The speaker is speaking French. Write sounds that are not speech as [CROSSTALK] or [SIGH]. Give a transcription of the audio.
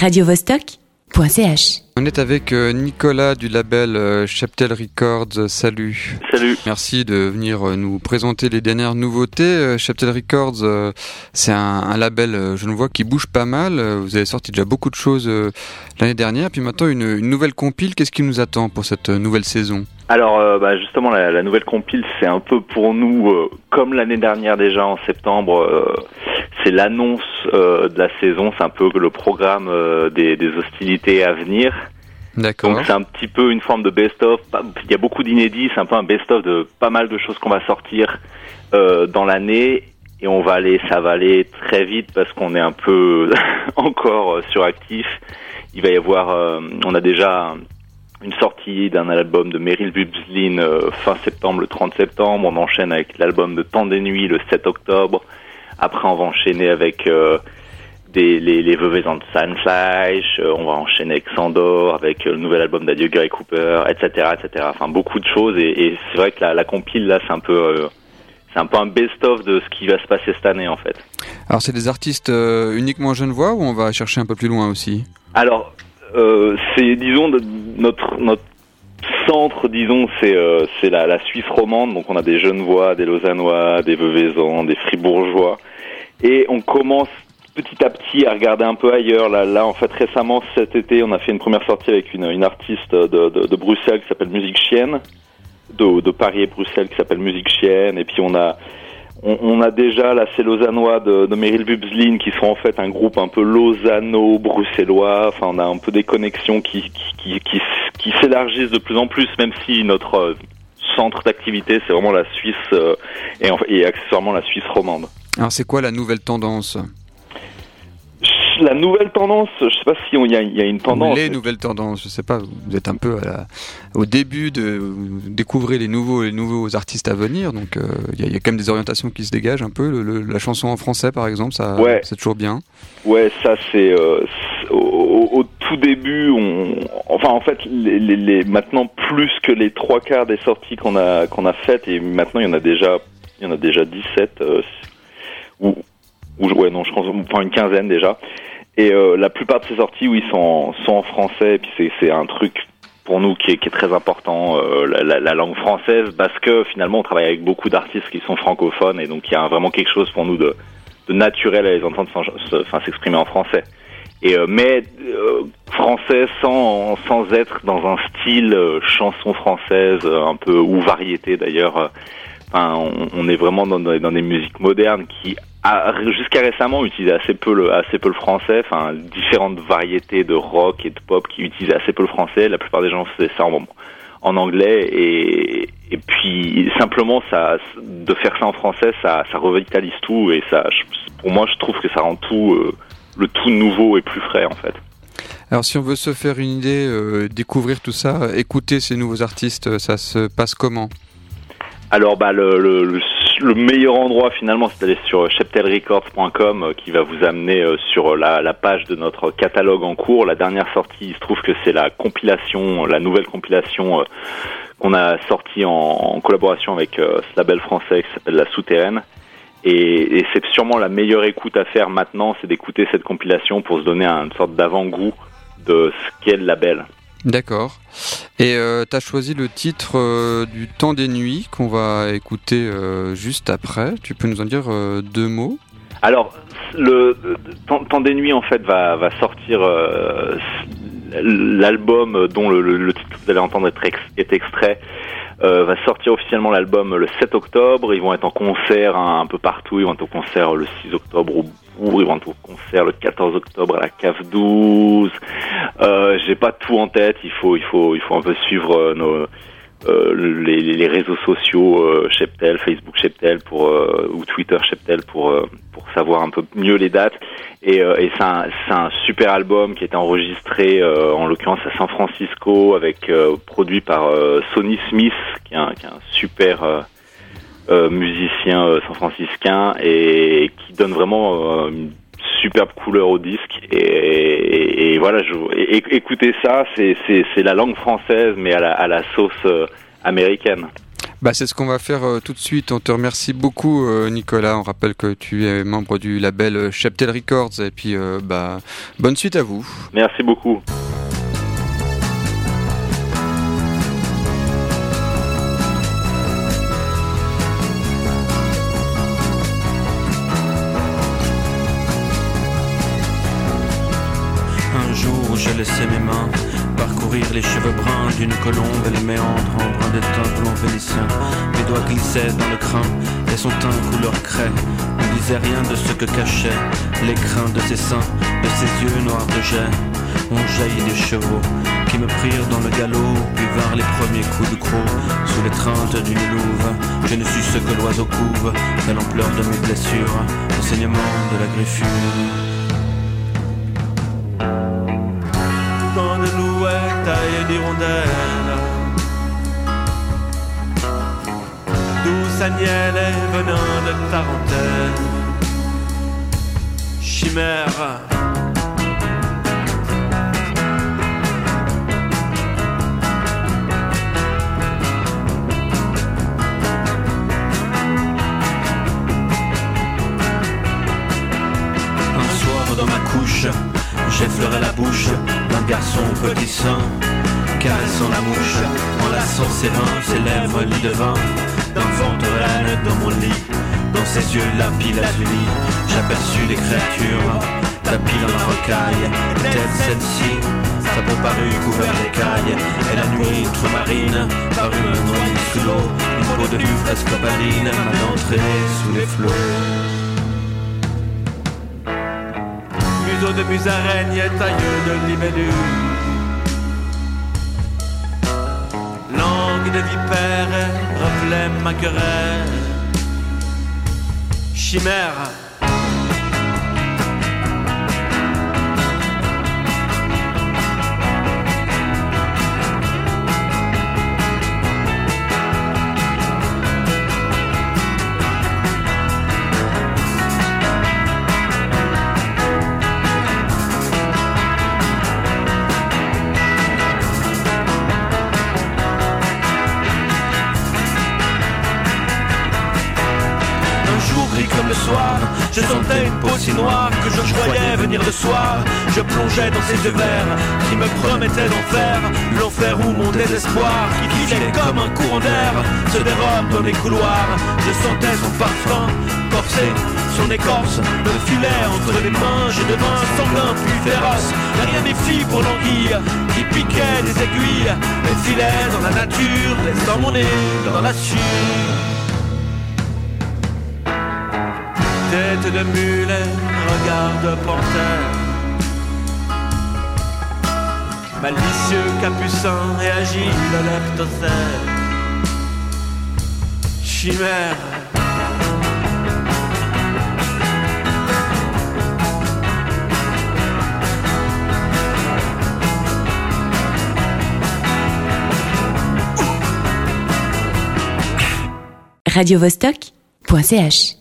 radiovostok.ch. On est avec euh, Nicolas du label euh, Cheptel Records. Salut. Salut. Merci de venir euh, nous présenter les dernières nouveautés. Cheptel Records, c'est un, un, label, je ne vois, qui bouge pas mal. Vous avez sorti déjà beaucoup de choses l'année dernière. Puis maintenant, une, une nouvelle compile. Qu'est-ce qui nous attend pour cette nouvelle saison? Alors bah justement la, la, nouvelle compile c'est un peu pour nous comme l'année dernière déjà en septembre c'est l'annonce euh, de la saison, c'est un peu le programme euh, des, des, hostilités à venir. D'accord. Donc c'est un petit peu une forme de best-of. Il y a beaucoup d'inédits, c'est un peu un best-of de pas mal de choses qu'on va sortir euh, dans l'année. Et on va aller, ça va aller très vite parce qu'on est un peu [LAUGHS] encore euh, suractif. Il va y avoir, on a déjà une sortie d'un album de Meryl Bubslin fin septembre, le 30 septembre. On enchaîne avec l'album de Temps des Nuits le 7 octobre. Après, on va enchaîner avec euh, des, les, les de Sunflash, euh, on va enchaîner avec Sandor, avec euh, le nouvel album d'Adieu Gary Cooper, etc., etc. Enfin, beaucoup de choses. Et, et c'est vrai que la, la compile, là, c'est un peu... c'est un peu un best-of de ce qui va se passer cette année en fait. Alors c'est des artistes uniquement genevois ou on va chercher un peu plus loin aussi? Alors euh, c'est disons notre notre centre, disons, c'est euh, la, Suisse romande. Donc on a des Genevois, des Lausannois, des Veuvaisans, des Fribourgeois, et on commence petit à petit à regarder un peu ailleurs. Là, là, en fait, récemment cet été, on a fait une première sortie avec une, artiste de, Bruxelles qui s'appelle Musique Chienne, de, Paris et Bruxelles qui s'appelle Musique Chienne, et puis on a déjà la c'est lausannois de, de Meryl Bubslin qui sont en fait un groupe un peu lausanno-bruxellois. Enfin, on a un peu des connexions qui, qui, qui s'élargissent de plus en plus, même si notre euh, centre d'activité c'est vraiment la Suisse euh, et, et accessoirement la Suisse romande. Alors c'est quoi la nouvelle tendance? La nouvelle tendance, je sais pas si il y, y, a une tendance. Les nouvelles tendances, je sais pas. Vous êtes un peu à la, au début de découvrir les nouveaux, les nouveaux artistes à venir. Donc euh, il y, y, a quand même des orientations qui se dégagent un peu. Le, la chanson en français, par exemple, ça, ouais. c'est toujours bien. Ouais, ça c'est euh, au, au, tout début. On, enfin, en fait, les, les, les, maintenant plus que les trois quarts des sorties qu'on a qu'on a faites et maintenant il y en a déjà il y en a déjà 17 euh, ou ou ouais non je pense enfin une quinzaine déjà et euh, la plupart de ces sorties, oui, sont, sont en français. Et puis c'est un truc pour nous qui est, qui est très important, euh, la, la, langue française, parce que finalement on travaille avec beaucoup d'artistes qui sont francophones, et donc il y a vraiment quelque chose pour nous de, de naturel à les entendre s'exprimer en français. Et euh, mais euh, français sans sans être dans un style euh, chanson française un peu ou variété d'ailleurs. Enfin, on, on, est vraiment dans, dans des musiques modernes qui jusqu'à récemment utilisaient assez peu le assez peu le français. Enfin différentes variétés de rock et de pop qui utilisaient assez peu le français. La plupart des gens faisaient ça en, en anglais. Et et puis simplement ça de faire ça en français ça ça revitalise tout. Et ça pour moi je trouve que ça rend tout euh, le tout nouveau et plus frais en fait alors si on veut se faire une idée euh, découvrir tout ça écouter ces nouveaux artistes ça se passe comment? Alors bah le, le, le le meilleur endroit finalement, c'est d'aller sur cheptelrecords.com euh, qui va vous amener euh, sur la, la, page de notre catalogue en cours. La dernière sortie, il se trouve que c'est la compilation, la nouvelle compilation euh, qu'on a sortie en, en, collaboration avec ce label français qui s'appelle La Souterraine. Et, et c'est sûrement la meilleure écoute à faire maintenant, c'est d'écouter cette compilation pour se donner une sorte d'avant-goût de ce qu'est le label. D'accord. Et euh, tu as choisi le titre euh, du Temps des Nuits qu'on va écouter euh, juste après. Tu peux nous en dire euh, deux mots? Alors, le Temps, des Nuits, en fait, va, va sortir l'album dont le, le, le, titre que vous allez entendre est, ex, est extrait. Va sortir officiellement l'album le 7 octobre. Ils vont être en concert un, un peu partout. Ils vont être au concert le 6 octobre au Bourg. Ils vont être au concert le 14 octobre à la Cave 12. Euh, j'ai pas tout en tête. Il faut, il faut, il faut un peu suivre euh, nos euh, les, les, réseaux sociaux euh, Cheptel, Facebook Cheptel pour euh, ou Twitter Cheptel pour euh, pour savoir un peu mieux les dates. Et, et c'est un, un super album qui est enregistré en l'occurrence à San Francisco avec produit par Sonny Smith qui est un, qui est un super musicien san franciscain et qui donne vraiment une superbe couleur au disque et, et, et voilà je, et, écoutez ça c'est la langue française mais à la, à la sauce euh, américaine Bah, c'est ce qu'on va faire euh, tout de suite. On te remercie beaucoup, euh, Nicolas. On rappelle que tu es membre du label Cheptel Records. Et puis, bah, bonne suite à vous. Merci beaucoup. J'ai laissé mes mains parcourir les cheveux bruns d'une colombe et les méandres en brin d'étain blond vénitien. Mes doigts glissaient dans le crin et son teint couleur craie ne disait rien de ce que cachaient les crins de ses seins, de ses yeux noirs de jet. On jaillit des chevaux qui me prirent dans le galop, puis vinrent les premiers coups de croc sous l'étreinte d'une louve. Je ne suis ce que l'oiseau couve, à l'ampleur de mes blessures, enseignement de la griffure. Taille d'hirondelle. Douce Agnelle et venin de tarentelle. Chimère. Un soir dans ma couche, j'effleurais la bouche d'un garçon petit caressant la mouche, enlaçant ses lèvres lit de vin, d'enfante reine dans mon lit, dans ses yeux la pile azulie, j'aperçus des créatures, tapis dans la rocaille, telle celle-ci, sa peau parut couverte d'écailles, et la nuit marine parut me noyer sous l'eau, une peau de vue presque opaline, m'a d'entrée sous les flots. De musaraigne, tailleux de libellule de vipère, reflet ma querelle. Chimère. Je sentais une peau si noire que je croyais venir de soir. Je plongeais dans ses yeux verts qui me promettaient d'enfer. L'enfer où mon désespoir, qui filait comme un courant d'air, se dérobe dans les couloirs. Je sentais son parfum corsé, son écorce me filait entre les mains. Je devins sanguin puis féroce. Rien méfie pour l'anguille qui piquait des aiguilles et filait dans la nature, laissant mon nez dans la sueur. Tête de mulet, regard de panthère. Malicieux capucin et agile leptocère. Chimère. Radio Vostok.ch